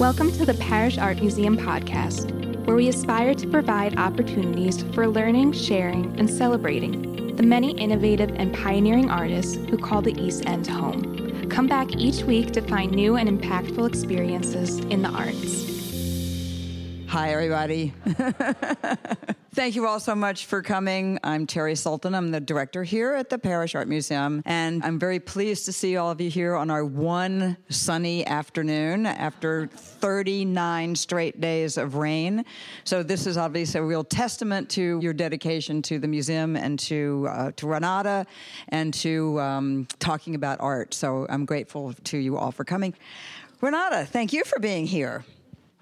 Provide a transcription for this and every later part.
Welcome to the Parrish Art Museum podcast, where we aspire to provide opportunities for learning, sharing, and celebrating the many innovative and pioneering artists who call the East End home. Come back each week to find new and impactful experiences in the arts. Hi, everybody. Thank you all so much for coming. I'm Terrie Sultan. I'm the director here at the Parrish Art Museum, and I'm very pleased to see all of you here on our one sunny afternoon after 39 straight days of rain. So this is obviously a real testament to your dedication to the museum and to uh, to Renate and to um, talking about art. So I'm grateful to you all for coming. Renate, thank you for being here.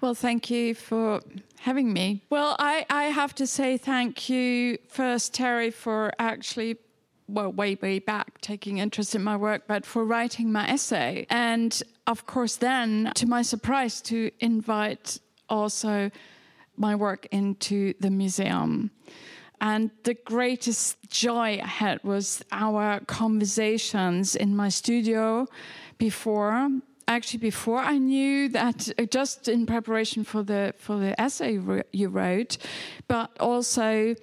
Well, thank you for having me. Well, I, I have to say thank you first, Terrie, for actually well, way, way back taking interest in my work, but for writing my essay. And of course, then, to my surprise, to invite also my work into the museum. And the greatest joy I had was our conversations in my studio before actually before I knew that uh, just in preparation for the for the essay you wrote, but also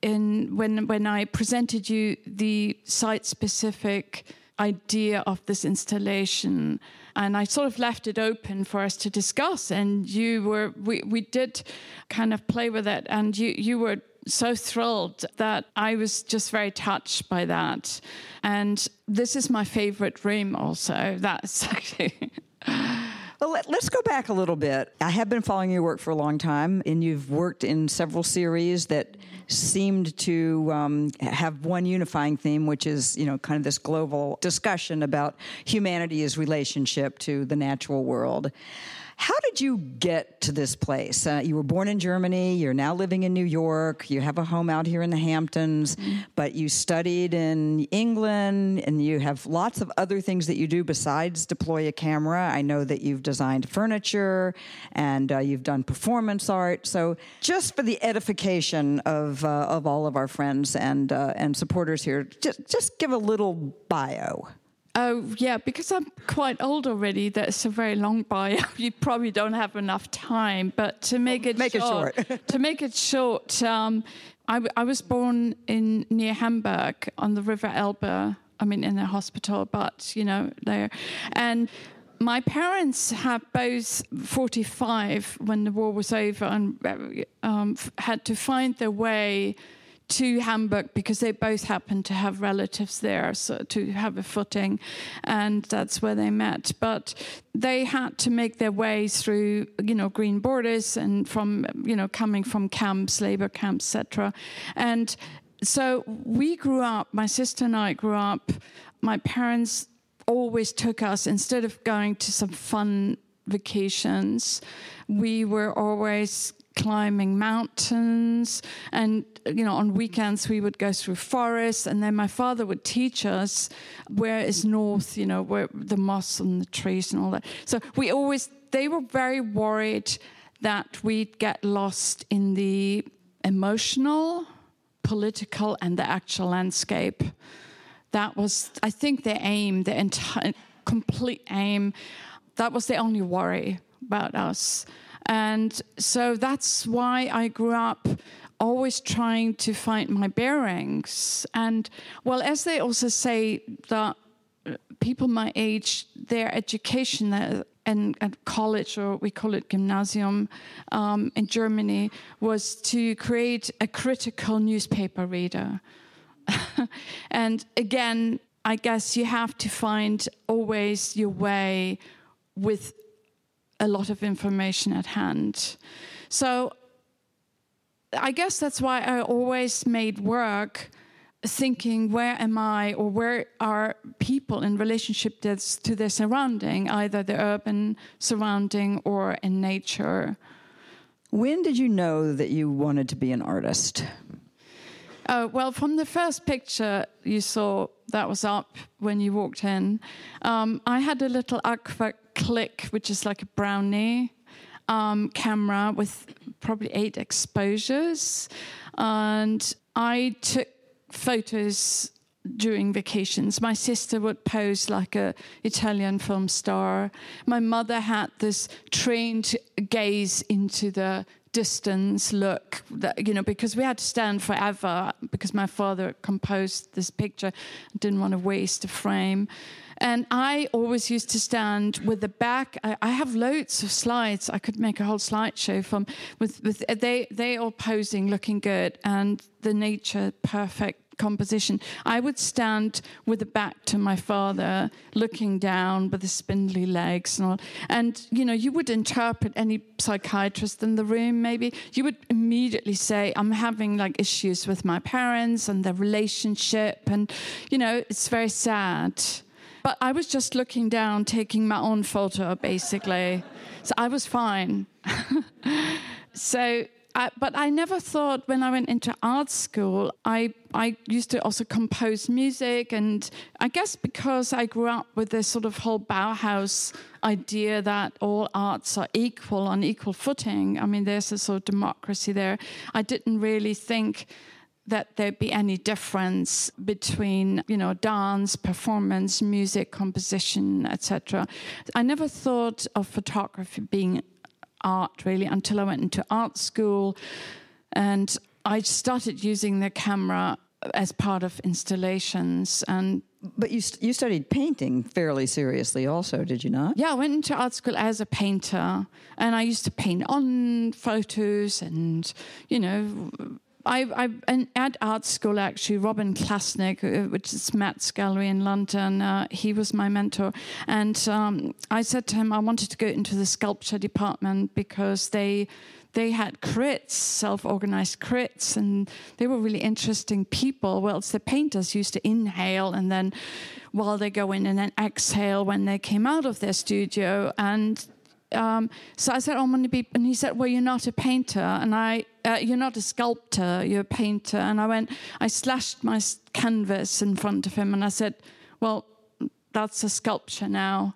in when when I presented you the site specific idea of this installation and I sort of left it open for us to discuss and you were we, we did kind of play with it and you you were so thrilled that I was just very touched by that. And this is my favorite room, also. That's actually. Well, let, us go back a little bit. I have been following your work for a long time, and you've worked in several series that seemed to um, have one unifying theme, which is, you know, kind of this global discussion about humanity's relationship to the natural world. How did you get to this place? Uh, you were born in Germany, you're now living in New York, you have a home out here in the Hamptons, mm-hmm. but you studied in England and you have lots of other things that you do besides deploy a camera. I know that you've designed furniture and uh, you've done performance art. So, just for the edification of, uh, of all of our friends and, uh, and supporters here, just, just give a little bio. Oh, yeah, because I'm quite old already. That's a very long bio. You probably don't have enough time. But to make it make short, it short. to make it short, um, I, I was born in near Hamburg on the River Elbe. I mean, in a hospital, but you know, there, and my parents had both 45 when the war was over and um, had to find their way to Hamburg because they both happened to have relatives there, so to have a footing, and that's where they met. But they had to make their way through, you know, green borders and from, you know, coming from camps, labor camps, etc. And so we grew up. My sister and I grew up. My parents always took us instead of going to some fun vacations. We were always climbing mountains. And you know on weekends we would go through forests. And then my father would teach us where is north you know where the moss and the trees and all that. So we always they were very worried that we'd get lost in the emotional political and the actual landscape. That was i think their aim the entire complete aim. That was the only worry about us and so that's why I grew up always trying to find my bearings. And well, as they also say that uh, people my age, their education uh, and at college, or we call it gymnasium um, in Germany, was to create a critical newspaper reader. and again, I guess you have to find always your way with a lot of information at hand. So I guess that's why I always made work thinking where am I or where are people in relationship to their surrounding, either the urban surrounding or in nature. When did you know that you wanted to be an artist? Uh, well, from the first picture you saw that was up when you walked in, um, I had a little Agfa Click, which is like a brownie um, camera with probably eight exposures. And I took photos during vacations. My sister would pose like a Italian film star. My mother had this trained gaze into the distance look that you know because we had to stand forever because my father composed this picture didn't want to waste a frame and I always used to stand with the back. I, I, have loads of slides. I could make a whole slideshow from with with they they all posing, looking good, and the nature perfect composition. I would stand with the back to my father, looking down with the spindly legs and all. And, you know, you would interpret any psychiatrist in the room, maybe. You would immediately say, I'm having like issues with my parents and their relationship. And, you know, it's very sad. But I was just looking down, taking my own photo, basically. So I was fine. so, I, but I never thought when I went into art school, I, I used to also compose music. And I guess because I grew up with this sort of whole Bauhaus idea that all arts are equal on equal footing, I mean, there's a sort of democracy there. I didn't really think that there'd be any difference between you know dance performance music composition etc i never thought of photography being art really until i went into art school. And i started using the camera as part of installations and but you you studied painting fairly seriously also did you not? Yeah i went into art school as a painter. And i used to paint on photos and you know I, I at art school actually, Robin Klassnik, uh, which is Matt's gallery in London, uh, he was my mentor, and um, I said to him I wanted to go into the sculpture department because they they had crits, self-organized crits, and they were really interesting people. Well, it's the painters used to inhale and then while they go in and then exhale when they came out of their studio and um, so I said, oh, I'm going to be, and he said, well, you're not a painter, and I, uh, you're not a sculptor, you're a painter. And I went, I slashed my canvas in front of him, and I said, well, that's a sculpture now.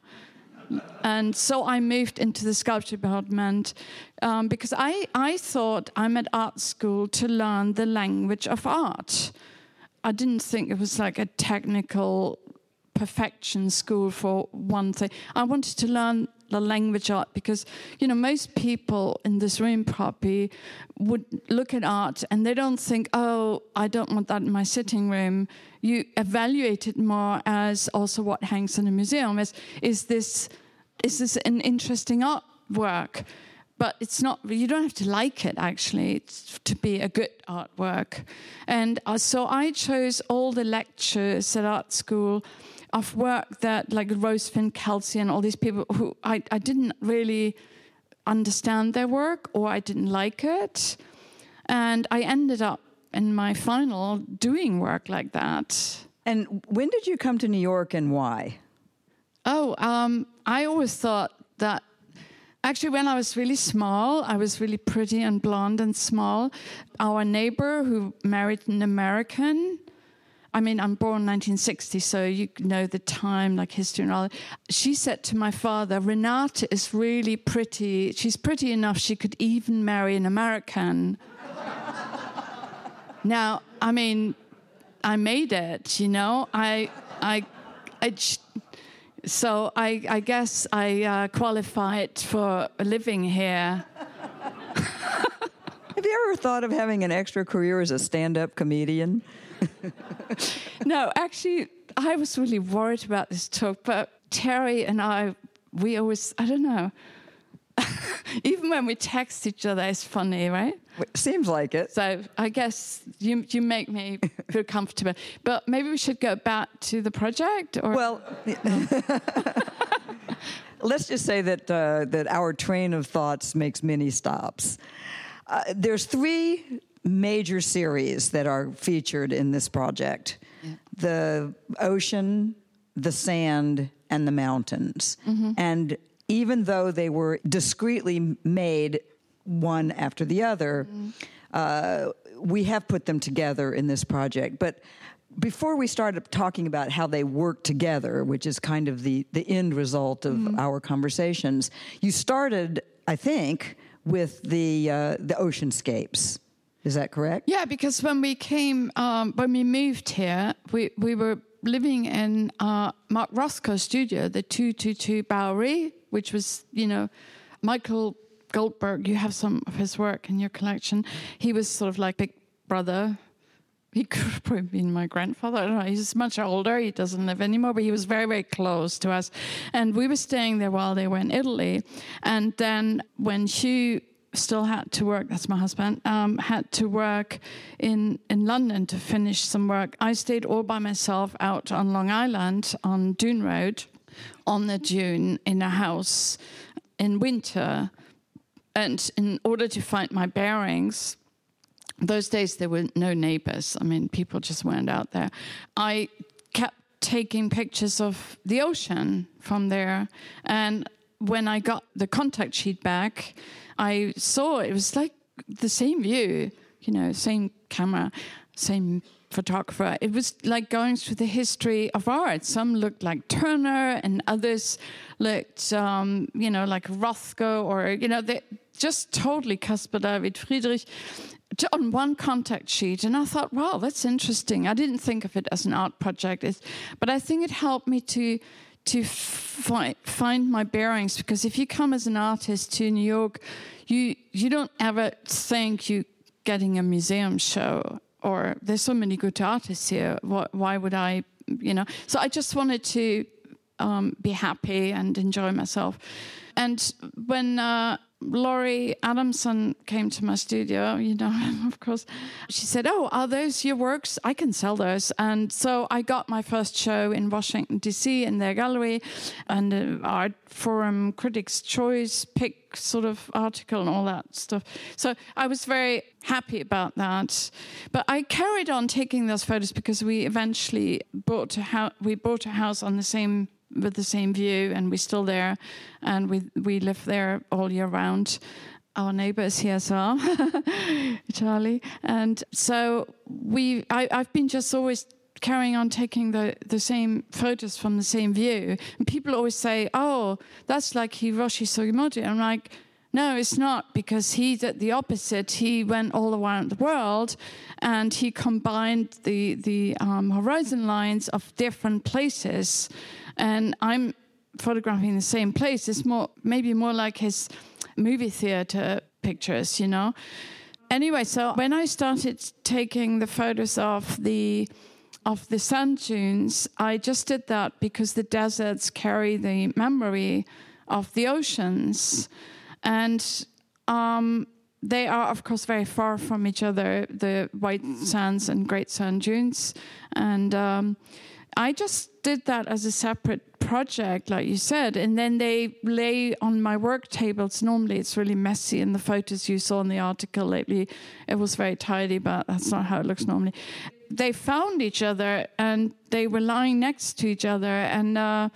And so I moved into the sculpture department um, because I, I thought I'm at art school to learn the language of art. I didn't think it was like a technical perfection school for one thing. I wanted to learn the language art because you know most people in this room probably would look at art and they don't think oh i don't want that in my sitting room. You evaluate it more as also what hangs in a museum is is this is this an interesting artwork? But it's not you don't have to like it actually to be a good artwork. And uh, so i chose all the lectures at art school of work that like Rose Finn-Kelcey and all these people who I, I didn't really understand their work or I didn't like it. And I ended up in my final doing work like that. And when did you come to New York and why? Oh, um, I always thought that Actually, when I was really small, I was really pretty and blonde and small. Our neighbor who married an American, I mean, I'm born 1960, so you know the time, like history and all. She said to my father, Renate is really pretty. She's pretty enough she could even marry an American. now, I mean, I made it, you know. I, I, I so I, I guess I uh, qualified for living here. Have you ever thought of having an extra career as a stand up comedian? no, actually, I was really worried about this talk, but Terrie and I, we always, I don't know. Even when we text each other, it's funny, right? It Seems like it. So I guess you you make me feel comfortable. But maybe we should go back to the project. Or well, let's just say that uh, that our train of thoughts makes many stops. Uh, there's three major series that are featured in this project yeah. the ocean, the sand, and the mountains. Mm-hmm. And even though they were discreetly made one after the other, mm-hmm. uh, we have put them together in this project. But before we started talking about how they work together, which is kind of the, the end result of mm-hmm. our conversations, you started, I think, with the uh, the oceanscapes. Is that correct? Yeah, because when we came, um, when we moved here, we, we were living in uh, Mark Rothko's studio, the 222 Bowery, which was, you know, Michael Goldberg. You have some of his work in your collection. He was sort of like big brother. He could have probably been my grandfather. I don't know. He's much older. He doesn't live anymore, but he was very, very close to us. And we were staying there while they were in Italy. And then when Hugh still had to work. That's my husband. Um, had to work in in London to finish some work. I stayed all by myself out on Long Island on Dune Road, on the dune in a house in winter, and in order to find my bearings. Those days there were no neighbors. I mean, people just weren't out there. I kept taking pictures of the ocean from there, and when I got the contact sheet back, I saw it was like the same view, you know, same camera, same photographer. It was like going through the history of art. Some looked like Turner, and others looked, um, you know, like Rothko, or you know, they just totally Caspar David Friedrich on one contact sheet. And I thought, wow, that's interesting. I didn't think of it as an art project, but I think it helped me to to find find my bearings because if you come as an artist to New York, you you don't ever think you getting a museum show or there's so many good artists here. What, why would I, you know? So I just wanted to um, be happy and enjoy myself. And when uh, Laurie Adamson came to my studio, you know, of course, she said, Oh, are those your works? I can sell those. And so I got my first show in Washington, D.C., in their gallery, and uh, Art Forum Critics' Choice pick sort of article and all that stuff. So I was very happy about that. But I carried on taking those photos because we eventually bought a house, we bought a house on the same with the same view, and we're still there, and we we live there all year round. Our neighbours here as well, Charlie, and so we. I, I've been just always carrying on taking the, the same photos from the same view. And people always say, oh, that's like Hiroshi Sugimoto. I'm like, no, it's not, because he did the opposite. He went all around the world and he combined the, the um, horizon lines of different places and I'm photographing the same place. It's more maybe more like his movie theater pictures, you know. Anyway, so when I started taking the photos of the of the sand dunes, I just did that because the deserts carry the memory of the oceans, and um, they are, of course, very far from each other. The white sands and great sand dunes, and um, I just did that as a separate project, like you said, and then they lay on my work tables. Normally, it's really messy, and the photos you saw in the article lately, it was very tidy, but that's not how it looks normally. They found each other, and they were lying next to each other, and. Uh,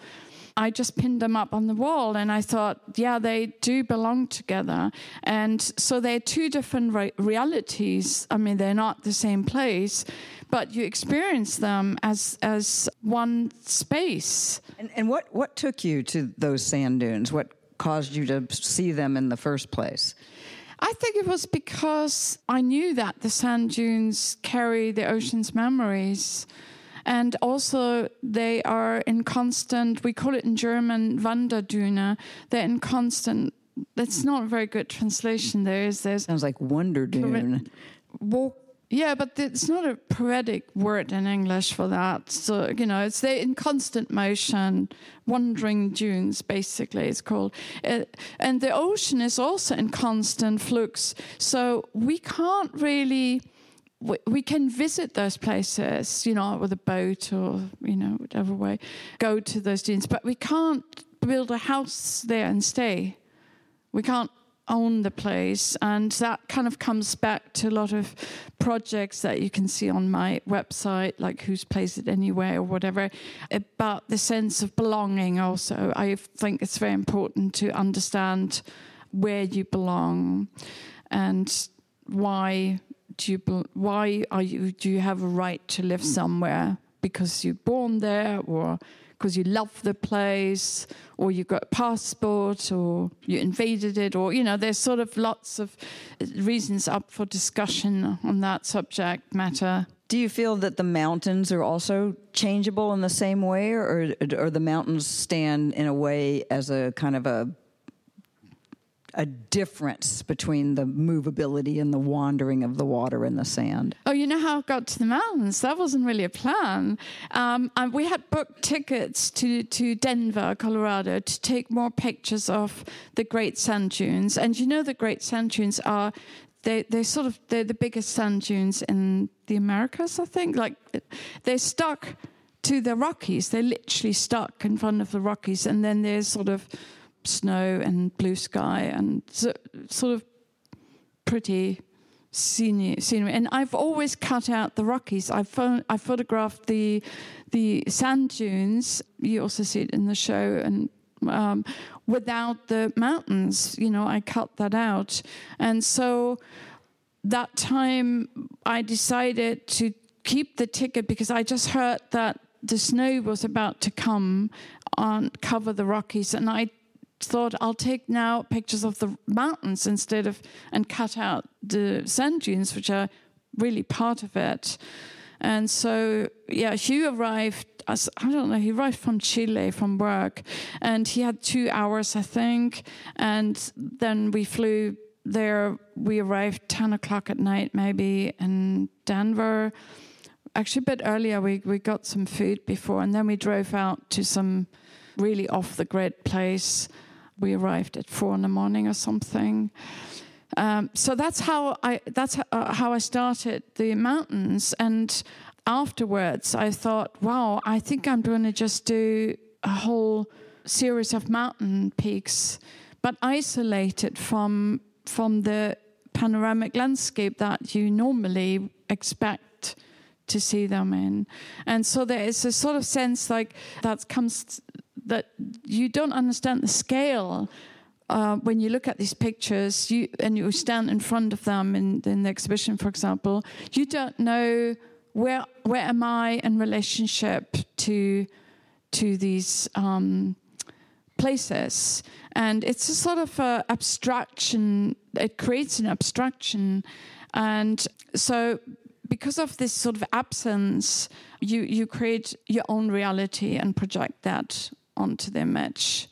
I just pinned them up on the wall and I thought, yeah, they do belong together. And so they're two different re- realities. I mean, they're not the same place, but you experience them as as one space. And, and what what took you to those sand dunes? What caused you to see them in the first place? I think it was because I knew that the sand dunes carry the ocean's memories. And also, they are in constant, we call it in German Wanderdüne, they're in constant, that's not a very good translation there, is there? Sounds like Wonder Dune. Walk yeah, but it's not a poetic word in English for that. So, you know, it's they in constant motion, wandering dunes, basically, it's called. Uh, and the ocean is also in constant flux. So we can't really. We, we can visit those places, you know, with a boat or, you know, whatever way, go to those dunes, but we can't build a house there and stay. We can't own the place. And that kind of comes back to a lot of projects that you can see on my website, like Whose Place It Anyway or whatever, about the sense of belonging also. I think it's very important to understand where you belong and why do you why are you do you have a right to live somewhere because you're born there or because you love the place or you got a passport or you invaded it or you know there's sort of lots of uh, reasons up for discussion on that subject matter. Do you feel that the mountains are also changeable in the same way or or the mountains stand in a way as a kind of a a difference between the movability and the wandering of the water and the sand? Oh, you know how I got to the mountains? That wasn't really a plan. Um, and we had booked tickets to, to Denver, Colorado, to take more pictures of the Great Sand Dunes. And you know, the Great Sand Dunes are they they're sort of they're the biggest sand dunes in the Americas, I think. Like they're stuck to the Rockies. They're literally stuck in front of the Rockies, and then there's sort of snow and blue sky and so, sort of pretty scenery. And I've always cut out the Rockies. I phon- I photographed the the sand dunes. You also see it in the show, and um, without the mountains, you know, I cut that out. And so that time, I decided to keep the ticket because I just heard that the snow was about to come on cover the Rockies, and I thought I'll take now pictures of the mountains instead of and cut out the sand dunes, which are really part of it. And so, yeah, Hugh arrived. As, I don't know. He arrived from Chile from work, and he had two hours, I think. And then we flew there. We arrived ten o'clock at night, maybe in Denver. Actually, a bit earlier. We we got some food before, and then we drove out to some really off the grid place we arrived at four in the morning or something. Um, so that's how I that's uh, how I started the mountains, and afterwards I thought, wow, I think I'm going to just do a whole series of mountain peaks, but isolated from from the panoramic landscape that you normally expect to see them in. And so there is a sort of sense like that comes that you don't understand the scale uh, when you look at these pictures you, and you stand in front of them in, in the exhibition, for example, you don't know where where am I in relationship to to these um, places, and it's a sort of a abstraction. It creates an abstraction, and so because of this sort of absence, you you create your own reality and project that onto their match.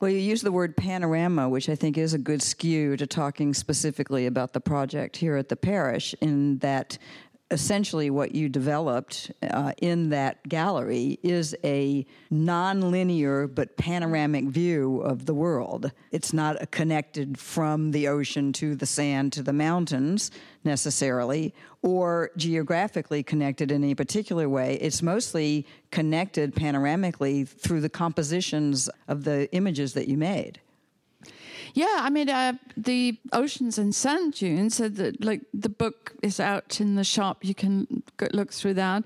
Well, you use the word panorama, which I think is a good skew to talking specifically about the project here at the Parrish, in that essentially what you developed uh, in that gallery is a nonlinear but panoramic view of the world. It's not connected from the ocean to the sand to the mountains necessarily, or geographically connected in any particular way. It's mostly connected panoramically through the compositions of the images that you made. Yeah, I mean, uh, the oceans and sand dunes. Uh, the, like the book is out in the shop. You can look through that.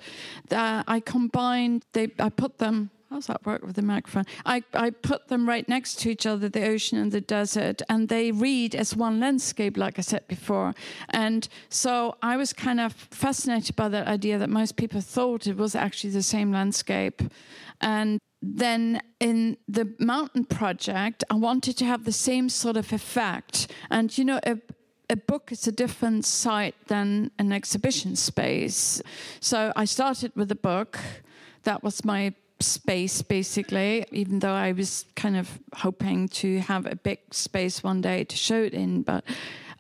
Uh, I combined. They. I put them. How's that work with the microphone? I, I put them right next to each other, the ocean and the desert, and they read as one landscape, like I said before. And so I was kind of fascinated by that idea that most people thought it was actually the same landscape. And then in the mountain project, I wanted to have the same sort of effect. And you know, a, a book is a different site than an exhibition space. So I started with a book. That was my space basically even though i was kind of hoping to have a big space one day to show it in but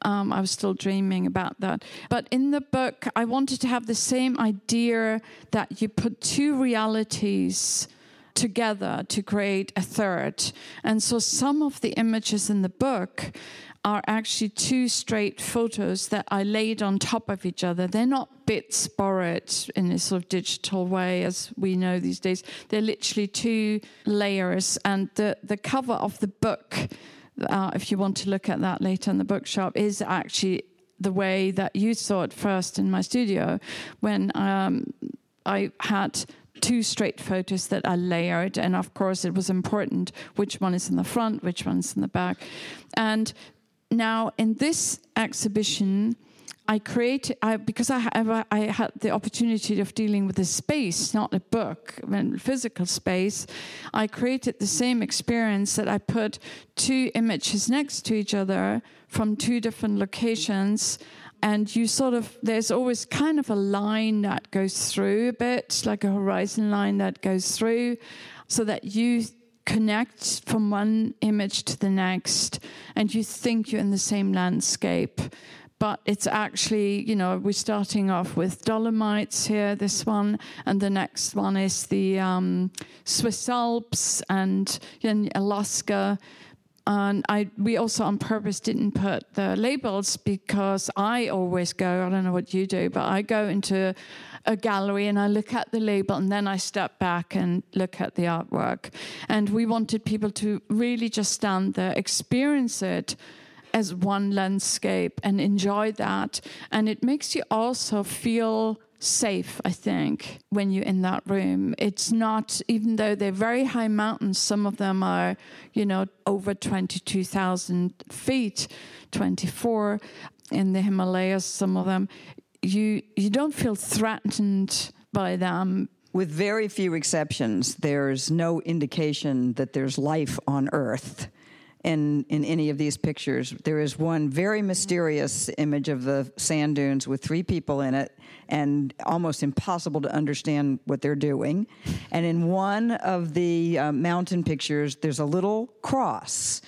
um, I was still dreaming about that. But in the book, I wanted to have the same idea that you put two realities together to create a third. And so some of the images in the book are actually two straight photos that I laid on top of each other. They're not bits borrowed in a sort of digital way as we know these days. They're literally two layers. And the, the cover of the book, uh, if you want to look at that later in the bookshop, is actually the way that you saw it first in my studio when um, I had two straight photos that are layered. And of course, it was important which one is in the front, which one's in the back. And now in this exhibition, I created I, because I I had the opportunity of dealing with a space, not a book, a physical space. I created the same experience that I put two images next to each other from two different locations and you sort of there's always kind of a line that goes through a bit like a horizon line that goes through so that you connect from one image to the next and you think you're in the same landscape but it's actually, you know, we're starting off with Dolomites here, this one, and the next one is the um, Swiss Alps and in Alaska. And I, we also on purpose didn't put the labels because I always go, I don't know what you do, but I go into a gallery and I look at the label and then I step back and look at the artwork. And we wanted people to really just stand there, experience it as one landscape and enjoy that. And it makes you also feel safe, I think, when you're in that room. It's not, even though they're very high mountains, some of them are, you know, over 22,000 feet, 24 in the Himalayas, some of them. You, you don't feel threatened by them. With very few exceptions, there's no indication that there's life on Earth in in any of these pictures. There is one very mysterious image of the sand dunes with three people in it, and almost impossible to understand what they're doing. And in one of the uh, mountain pictures, there's a little cross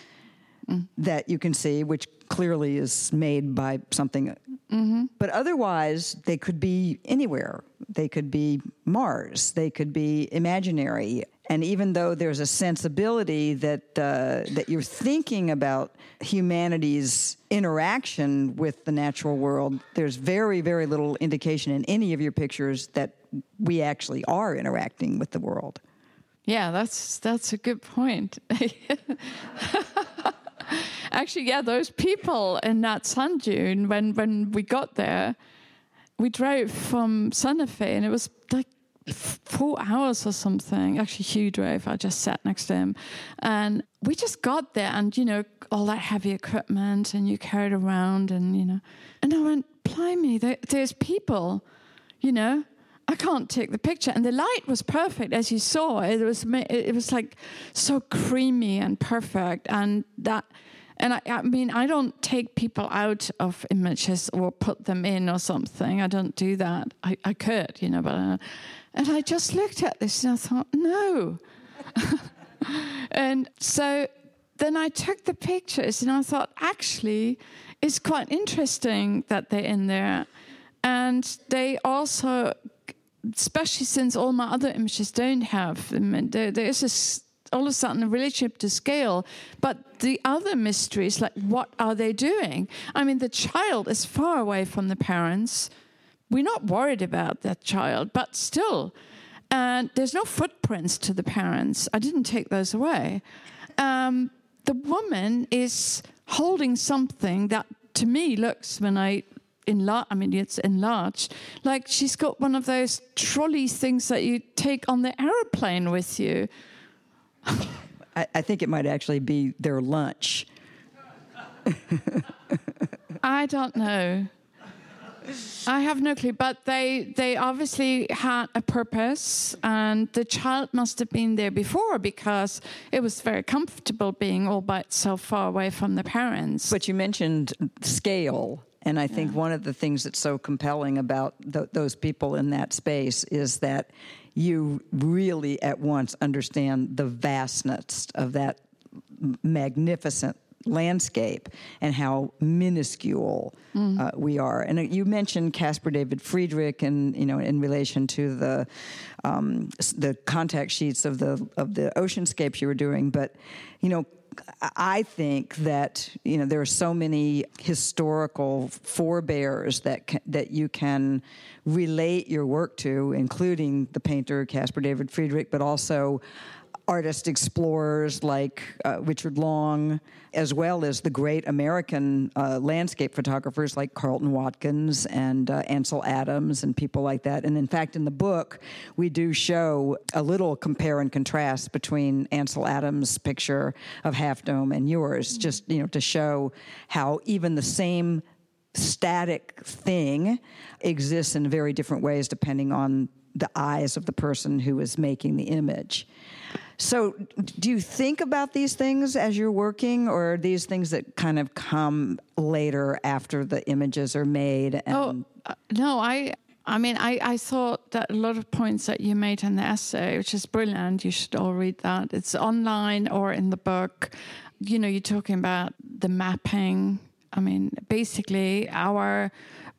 mm. that you can see, which clearly is made by something. Mm-hmm. But otherwise, they could be anywhere. They could be Mars. They could be imaginary and even though there's a sensibility that uh, that you're thinking about humanity's interaction with the natural world, there's very very little indication in any of your pictures that we actually are interacting with the world. Yeah, that's that's a good point. Actually, yeah, those people in that sand dune when when we got there, we drove from Santa Fe, and it was like four hours or something. Actually, Hugh drove. I just sat next to him, and we just got there, and you know, all that heavy equipment, and you carried around, and you know, and I went, blimey, there, there's people, you know. I can't take the picture, and the light was perfect, as you saw. It was it was like so creamy and perfect, and that and I, I, mean, I don't take people out of images or put them in or something. I don't do that. I, I could, you know, but uh, and I just looked at this and I thought, no. and so then I took the pictures and I thought, actually, it's quite interesting that they're in there. And they also, especially since all my other images don't have them, there, there is a, all of a sudden relationship to scale. But the other mysteries, like what are they doing? I mean, the child is far away from the parents we're not worried about that child, but still, and there's no footprints to the parents. I didn't take those away. Um, the woman is holding something that to me looks when I enlarge, I mean, it's enlarged, like she's got one of those trolley things that you take on the aeroplane with you. I, I think it might actually be their lunch. I don't know. I have no clue, but they they obviously had a purpose, and the child must have been there before because it was very comfortable being all by itself, far away from the parents. But you mentioned scale, and I think yeah. one of the things that's so compelling about th- those people in that space is that you really at once understand the vastness of that magnificent landscape and how minuscule mm. uh, we are. And uh, you mentioned Caspar David Friedrich, and you know, in relation to the um, the contact sheets of the of the oceanscapes you were doing, but you know. I think that you know there are so many historical forebears that that you can relate your work to, including the painter Caspar David Friedrich, but also artist explorers like uh, Richard Long, as well as the great American uh, landscape photographers like Carleton Watkins and uh, Ansel Adams and people like that. And in fact, in the book, we do show a little compare and contrast between Ansel Adams' picture of Half Dome and yours, just you know to show how even the same static thing exists in very different ways depending on the eyes of the person who is making the image. So, do you think about these things as you're working, or are these things that kind of come later after the images are made? oh, uh, no, I. I mean, I, I thought that a lot of points that you made in the essay, which is brilliant, you should all read that. It's online or in the book. You know, you're talking about the mapping. I mean, basically, our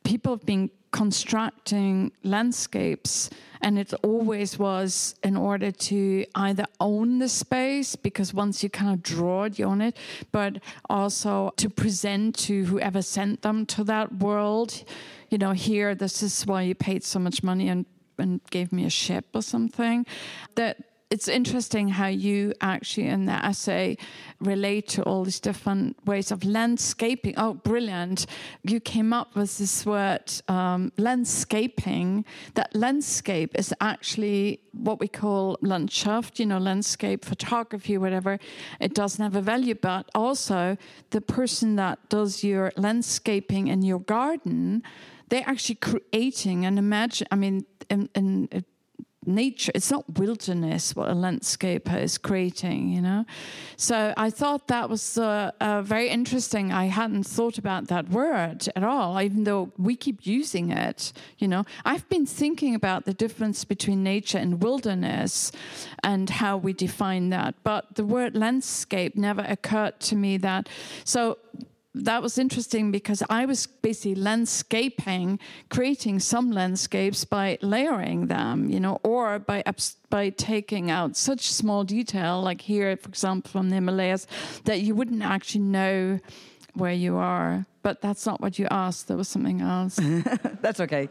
people have been constructing landscapes and it always was in order to either own the space because once you kind of draw it you own it but also to present to whoever sent them to that world you know here this is why you paid so much money and and gave me a ship or something that it's interesting how you actually in the essay relate to all these different ways of landscaping. Oh, brilliant. You came up with this word, um, landscaping. That landscape is actually what we call Landschaft, you know, landscape photography, whatever. It doesn't have a value, but also the person that does your landscaping in your garden, they're actually creating and imagine, I mean, in, in nature. It's not wilderness what a landscaper is creating, you know. So I thought that was uh, uh, very interesting. I hadn't thought about that word at all, even though we keep using it. You know, I've been thinking about the difference between nature and wilderness and how we define that, but the word landscape never occurred to me. That so that was interesting because I was busy landscaping, creating some landscapes by layering them, you know, or by by taking out such small detail, like here, for example, from the Himalayas, that you wouldn't actually know where you are. But that's not what you asked. There was something else. that's okay.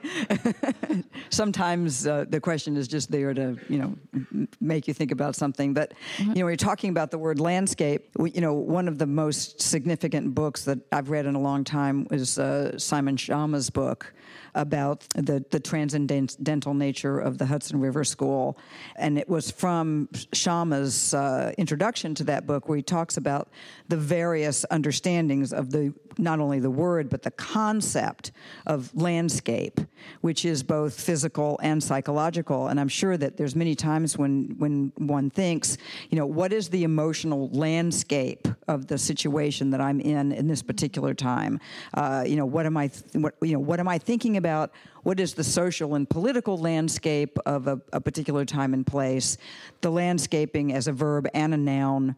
Sometimes uh, the question is just there to, you know, make you think about something. But, mm-hmm. you know, you're talking about the word landscape, you know, one of the most significant books that I've read in a long time was uh, Simon Schama's book about the, the transcendental nature of the Hudson River School. And it was from Schama's uh, introduction to that book where he talks about the various understandings of the not only the word but the concept of landscape, which is both physical and psychological. And I'm sure that there's many times when when one thinks, you know, what is the emotional landscape of the situation that I'm in in this particular time? Uh, you know, what am I, th- what, you know, what am I thinking about? What is the social and political landscape of a, a particular time and place? The landscaping as a verb and a noun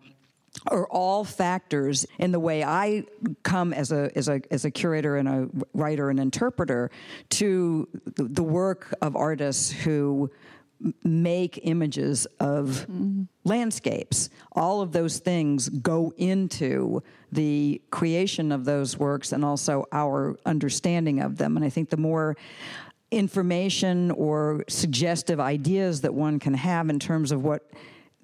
are all factors in the way I come as a as a as a curator and a writer and interpreter to the work of artists who make images of mm-hmm. landscapes. All of those things go into the creation of those works and also our understanding of them. And I think the more information or suggestive ideas that one can have in terms of what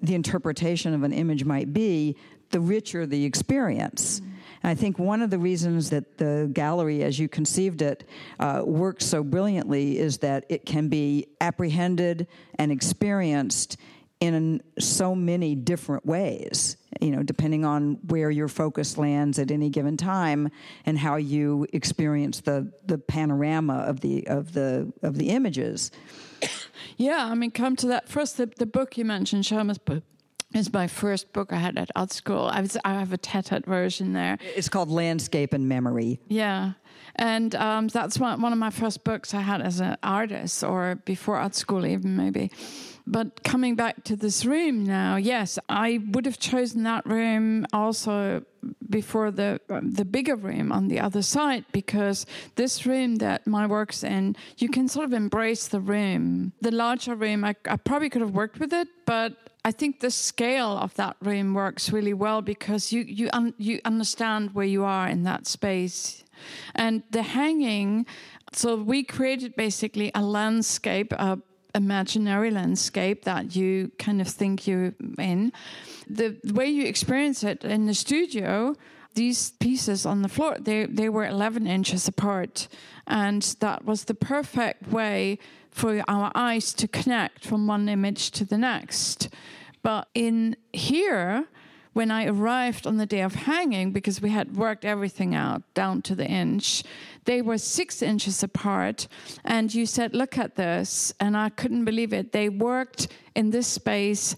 the interpretation of an image might be, the richer the experience. Mm-hmm. I think one of the reasons that the gallery, as you conceived it, uh, works so brilliantly is that it can be apprehended and experienced in so many different ways you know depending on where your focus lands at any given time and how you experience the the panorama of the of the of the images yeah i mean come to that first the, the book you mentioned Schama's book is my first book I had at art school. I, was, I have a tattered version there. It's called Landscape and Memory. Yeah. And um, that's one, one of my first books I had as an artist, or before art school, even maybe. But coming back to this room now, yes, I would have chosen that room also before the the bigger room on the other side because this room that my work's in, you can sort of embrace the room. The larger room, I, I probably could have worked with it, but I think the scale of that room works really well because you you un, you understand where you are in that space, and the hanging. So we created basically a landscape, a imaginary landscape that you kind of think you're in. The, way you experience it in the studio, these pieces on the floor, they they were 11 inches apart, and that was the perfect way for our eyes to connect from one image to the next. But in here, when I arrived on the day of hanging, because we had worked everything out down to the inch, they were six inches apart. And you said, Look at this. And I couldn't believe it. They worked in this space.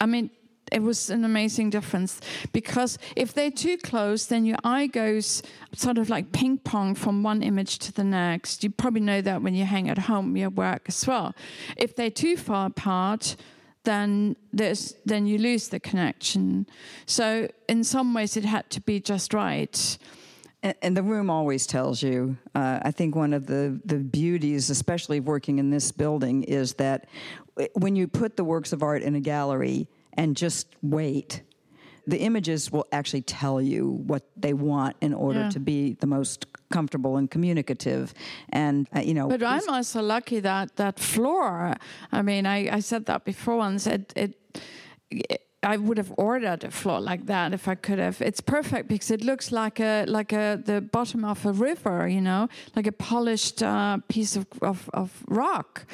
I mean, it was an amazing difference because if they're too close, then your eye goes sort of like ping pong from one image to the next. You probably know that when you hang at home, your work as well. If they're too far apart, then there's then you lose the connection. So in some ways, it had to be just right. And, and the room always tells you. Uh, I think one of the the beauties, especially of working in this building, is that when you put the works of art in a gallery and just wait the images will actually tell you what they want in order yeah. to be the most comfortable and communicative and uh, you know but i'm also lucky that that floor i mean i, I said that before and said it, it I would have ordered a floor like that if I could have. It's perfect because it looks like a like a the bottom of a river, you know, like a polished uh, piece of, of, of rock,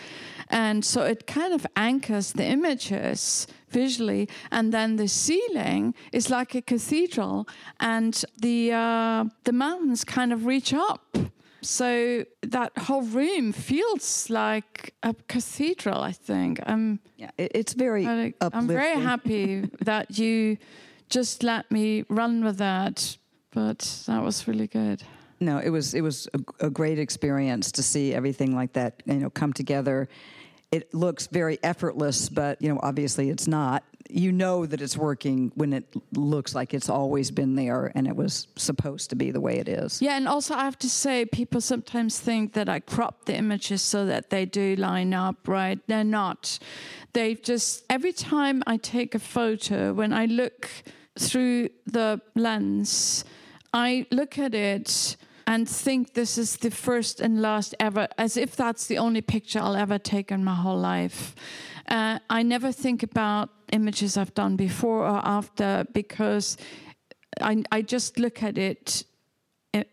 and so it kind of anchors the images visually. And then the ceiling is like a cathedral, and the uh, the mountains kind of reach up. So that whole room feels like a cathedral. I think. Um, yeah, it's very. I, I'm very happy that you just let me run with that. But that was really good. No, it was it was a, a great experience to see everything like that, you know, come together it looks very effortless, but you know, obviously it's not. You know that it's working when it looks like it's always been there and it was supposed to be the way it is. Yeah, and also I have to say, people sometimes think that I crop the images so that they do line up, right? They're not. They just, every time I take a photo, when I look through the lens, I look at it and think this is the first and last ever, as if that's the only picture I'll ever take in my whole life. Uh, I never think about images I've done before or after because I, I just look at it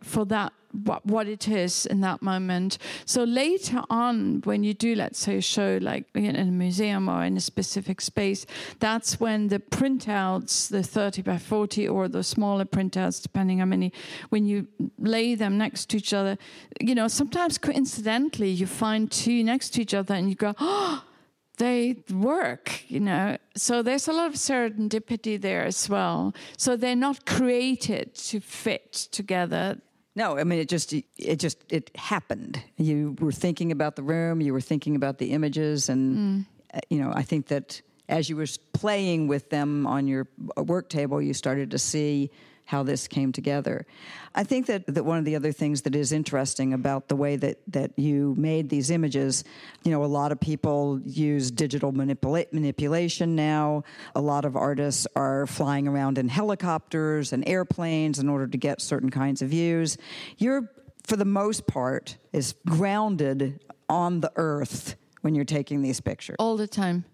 for that what, what it is in that moment. So later on, when you do, let's say, a show like in a museum or in a specific space, that's when the printouts, the 30 by 40 or the smaller printouts, depending how many, when you lay them next to each other, you know, sometimes coincidentally you find two next to each other and you go, oh, they work, you know. So there's a lot of serendipity there as well. So they're not created to fit together. No, I mean it just it just it happened. You were thinking about the room, you were thinking about the images, and mm. Uh, you know I think that as you were playing with them on your work table, you started to see how this came together. I think that, that one of the other things that is interesting about the way that, that you made these images, you know, a lot of people use digital manipula- manipulation now. A lot of artists are flying around in helicopters and airplanes in order to get certain kinds of views. You're, for the most part, is grounded on the earth when you're taking these pictures. All the time.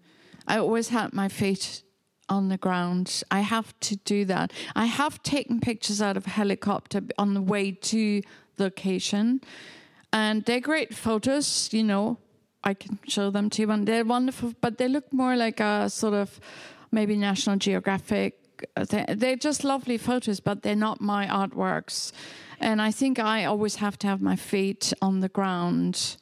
I always had my feet on the ground. I have to do that. I have taken pictures out of a helicopter on the way to the location, and they're great photos. You know, I can show them to you, and they're wonderful. But they look more like a sort of maybe National Geographic. They're just lovely photos, but they're not my artworks. And I think I always have to have my feet on the ground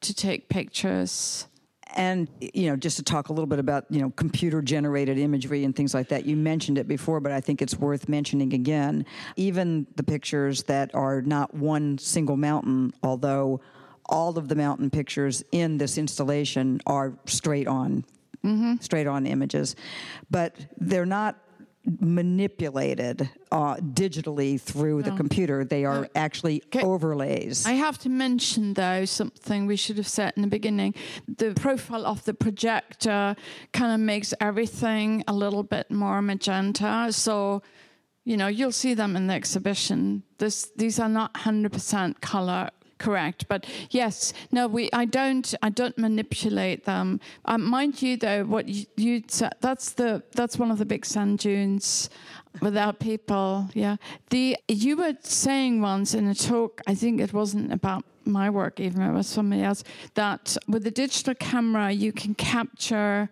to take pictures. And you know, just to talk a little bit about you know computer generated imagery and things like that. You mentioned it before, but I think it's worth mentioning again. Even the pictures that are not one single mountain, although all of the mountain pictures in this installation are straight on, mm-hmm. straight on images, but they're not manipulated uh, digitally through no. the computer. They are actually okay. overlays. I have to mention, though, something we should have said in the beginning. The profile of the projector kind of makes everything a little bit more magenta. So, you know, you'll see them in the exhibition. This, these are not 100% color correct. But yes, no, we. I don't. I don't manipulate them. Um, mind you, though, what you, you that's the that's one of the big sand dunes without people. Yeah. The you were saying once in a talk. I think it wasn't about my work even. It was somebody else. That with a digital camera, you can capture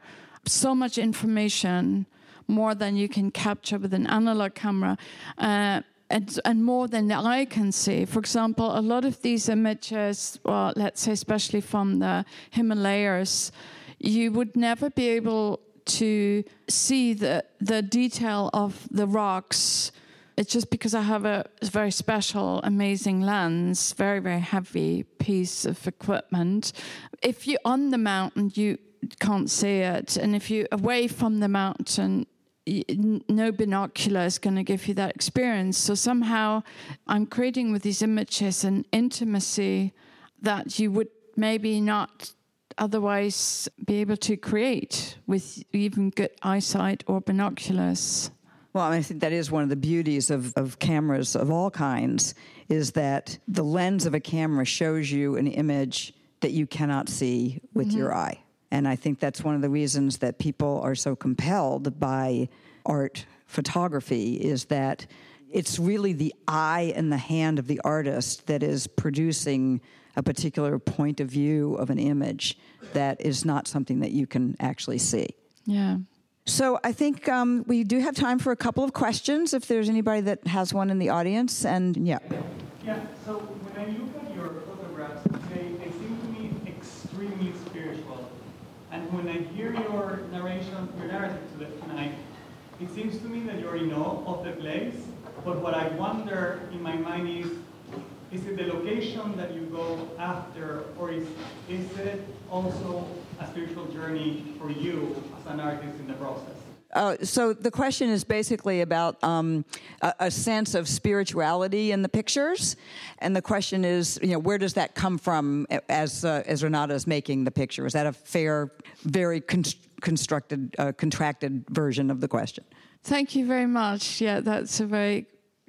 so much information more than you can capture with an analog camera. Uh, and, and, more than eye can see. For example, a lot of these images, well, let's say especially from the Himalayas, you would never be able to see the the detail of the rocks. It's just because I have a very special, amazing lens, very very heavy piece of equipment. If you're on the mountain, you can't see it, and if you're away from the mountain, no binocular is going to give you that experience. So somehow I'm creating with these images an intimacy that you would maybe not otherwise be able to create with even good eyesight or binoculars. Well, I think that is one of the beauties of, of cameras of all kinds is that the lens of a camera shows you an image that you cannot see with mm-hmm. your eye. And I think that's one of the reasons that people are so compelled by art photography is that it's really the eye and the hand of the artist that is producing a particular point of view of an image that is not something that you can actually see. Yeah. So I think um, we do have time for a couple of questions if there's anybody that has one in the audience. And yeah. Yeah. So when I look at your photographs, they, they seem to me extremely spiritual. And when I hear your narration, your narrative tonight, it seems to me that you're in awe of the place. But what I wonder in my mind is, is it the location that you go after, or is, is it also a spiritual journey for you as an artist in the process? Uh, so the question is basically about um, a, a, sense of spirituality in the pictures, and the question is, you know, where does that come from as uh, as Renate's making the picture? Is that a fair, very con- constructed, uh, contracted version of the question? Thank you very much. Yeah, that's a very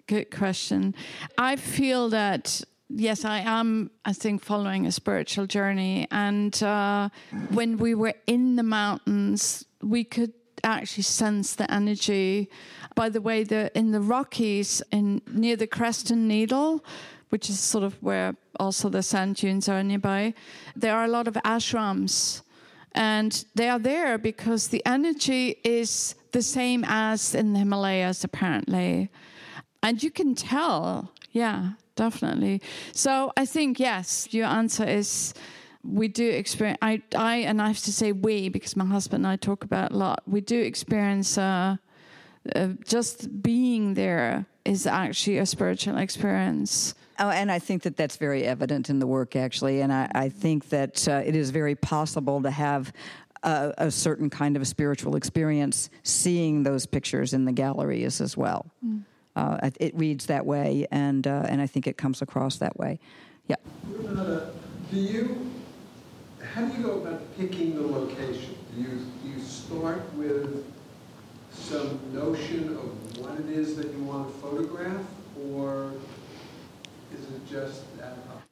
good question. I feel that yes, I am, I think, following a spiritual journey. And uh, when we were in the mountains, we could actually sense the energy. By the way, the in the Rockies, in near the Crestone Needle, which is sort of where also the sand dunes are nearby, there are a lot of ashrams. And they are there because the energy is the same as in the Himalayas, apparently. And you can tell, yeah, definitely. So I think, yes, your answer is we do experience I, I and i have to say we because my husband and i talk about a lot we do experience uh, uh, just being there is actually a spiritual experience Oh, and I think that that's very evident in the work, actually. And I, I think that uh, it is very possible to have a, a, certain kind of a spiritual experience seeing those pictures in the galleries as well. Mm. Uh, it reads that way, and uh, and I think it comes across that way. Yeah. Do you how do you go about picking the location? Do you, do you start with some notion of what it is that you want to photograph, or is it just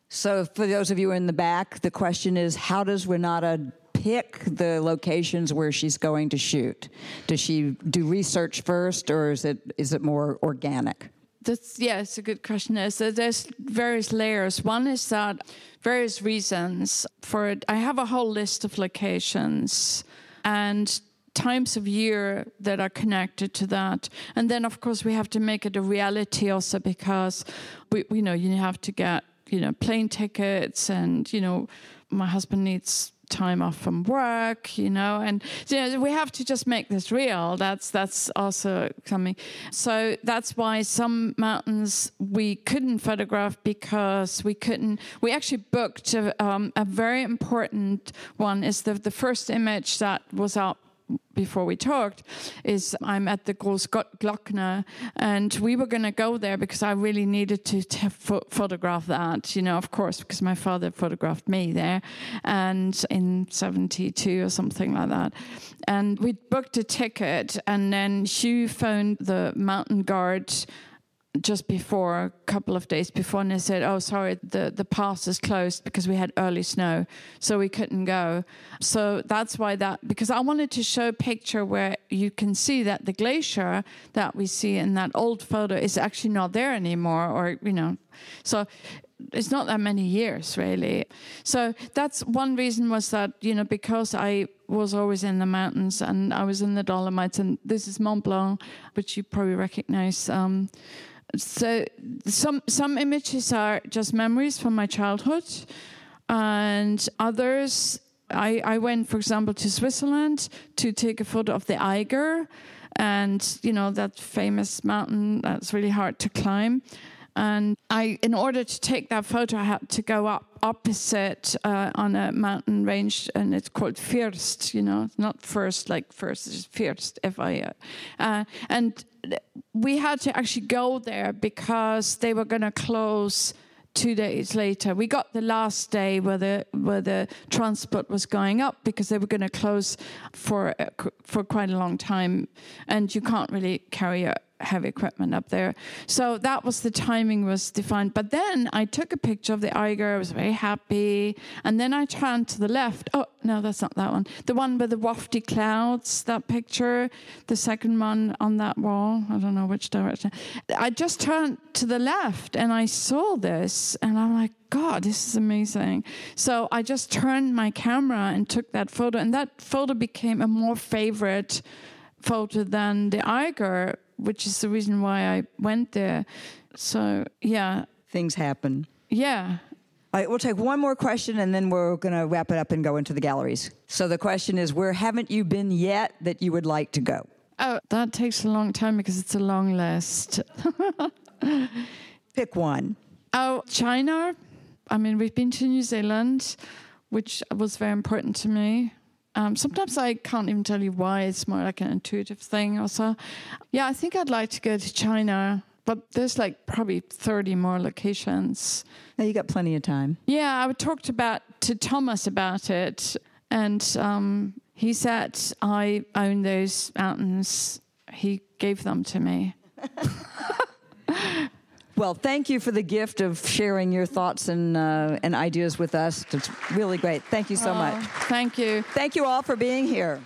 So, for those of you in the back, the question is how does Renate pick the locations where she's going to shoot? Does she do research first, or is it is it more organic? That's yeah, it's a good question. So there's various layers. One is that various reasons for it. I have a whole list of locations and times of year that are connected to that. And then of course we have to make it a reality also because we you know you have to get, you know, plane tickets and, you know, my husband needs time off from work, you know, and you know, we have to just make this real. That's that's also coming. So that's why some mountains we couldn't photograph because we couldn't. We actually booked a, um, a very important one. Is the the first image that was out before we talked is I'm at the Großglockner and we were going to go there because I really needed to photograph that, you know, of course, because my father photographed me there and in 72 or something like that. And we booked a ticket and then Hugh phoned the mountain guard just before, a couple of days before, and they said, "Oh, sorry, the the pass is closed because we had early snow, so we couldn't go." So that's why that because I wanted to show a picture where you can see that the glacier that we see in that old photo is actually not there anymore, or you know, so it's not that many years really. So that's one reason was that you know because I was always in the mountains, and I was in the Dolomites, and this is Mont Blanc, which you probably recognize. Um, so some some images are just memories from my childhood, and others I, I went, for example, to Switzerland to take a photo of the Eiger, and you know that famous mountain that's really hard to climb. And I, in order to take that photo, I had to go up opposite uh, on a mountain range, and it's called First. You know, not first like first, it's First, F I. Uh, and we had to actually go there because they were going to close two days later. We got the last day where the where the transport was going up because they were going to close for for quite a long time, and you can't really carry a heavy equipment up there. So that was the timing was defined. But then I took a picture of the Eiger. I was very happy. And then I turned to the left. Oh, no, that's not that one. The one with the wafty clouds, that picture, the second one on that wall. I don't know which direction. I just turned to the left and I saw this and I'm like, God, this is amazing. So I just turned my camera and took that photo. And that photo became a more favorite photo than the Eiger which is the reason why I went there. So, yeah. Things happen. Yeah. All right, we'll take one more question and then we're going to wrap it up and go into the galleries. So the question is where haven't you been yet that you would like to go? Oh, that takes a long time because it's a long list. Pick one. Oh, China. I mean, we've been to New Zealand, which was very important to me. Um, sometimes I can't even tell you why. It's more like an intuitive thing. Also, yeah, I think I'd like to go to China, but there's like probably 30 more locations. Now you got plenty of time. Yeah, I talked about to Thomas about it, and um, he said I own those mountains. He gave them to me. Well, thank you for the gift of sharing your thoughts and uh, and ideas with us. It's really great. Thank you so much. Thank you. Thank you all for being here.